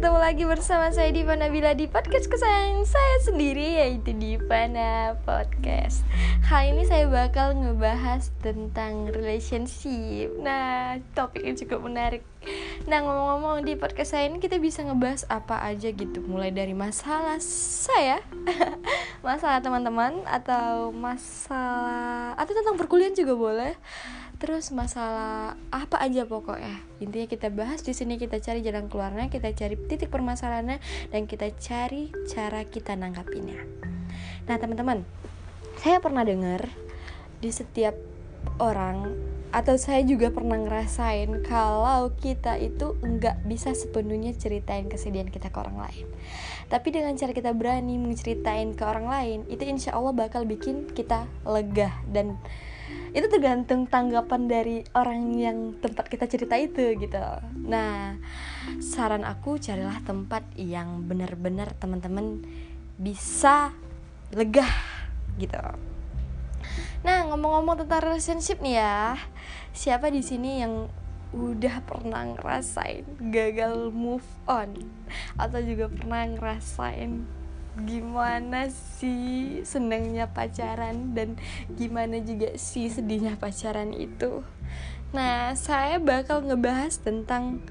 ketemu lagi bersama saya Diva Nabila di podcast kesayangan saya sendiri yaitu Divana Podcast. Kali ini saya bakal ngebahas tentang relationship. Nah topiknya cukup menarik. Nah ngomong-ngomong di podcast saya ini kita bisa ngebahas apa aja gitu. Mulai dari masalah saya Masalah teman-teman atau masalah Atau tentang perkuliahan juga boleh terus masalah apa aja pokoknya. Intinya kita bahas di sini kita cari jalan keluarnya kita cari titik permasalahannya dan kita cari cara kita nanggapinnya. Nah teman-teman saya pernah dengar di setiap orang atau saya juga pernah ngerasain kalau kita itu nggak bisa sepenuhnya ceritain kesedihan kita ke orang lain. Tapi dengan cara kita berani menceritain ke orang lain itu insya Allah bakal bikin kita lega dan itu tergantung tanggapan dari orang yang tempat kita cerita itu gitu. Nah saran aku carilah tempat yang benar-benar teman-teman bisa lega gitu. Nah ngomong-ngomong tentang relationship nih ya siapa di sini yang udah pernah ngerasain gagal move on? Atau juga pernah ngerasain gimana sih senangnya pacaran dan gimana juga sih sedihnya pacaran itu. Nah, saya bakal ngebahas tentang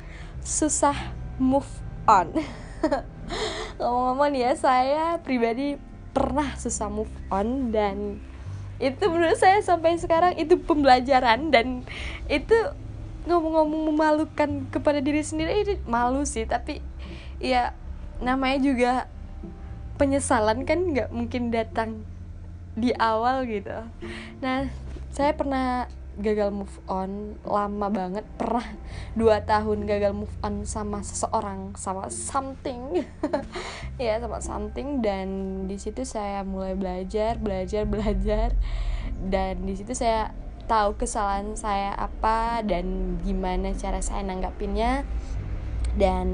susah move on. Ngomong-ngomong ya, saya pribadi pernah susah move on dan itu menurut saya sampai sekarang itu pembelajaran dan itu ngomong-ngomong memalukan kepada diri sendiri itu malu sih tapi ya namanya juga penyesalan kan nggak mungkin datang di awal gitu. Nah saya pernah gagal move on lama banget pernah dua tahun gagal move on sama seseorang sama something. Ya sama something dan di situ saya mulai belajar belajar belajar dan di situ saya tahu kesalahan saya apa dan gimana cara saya nanggapinnya dan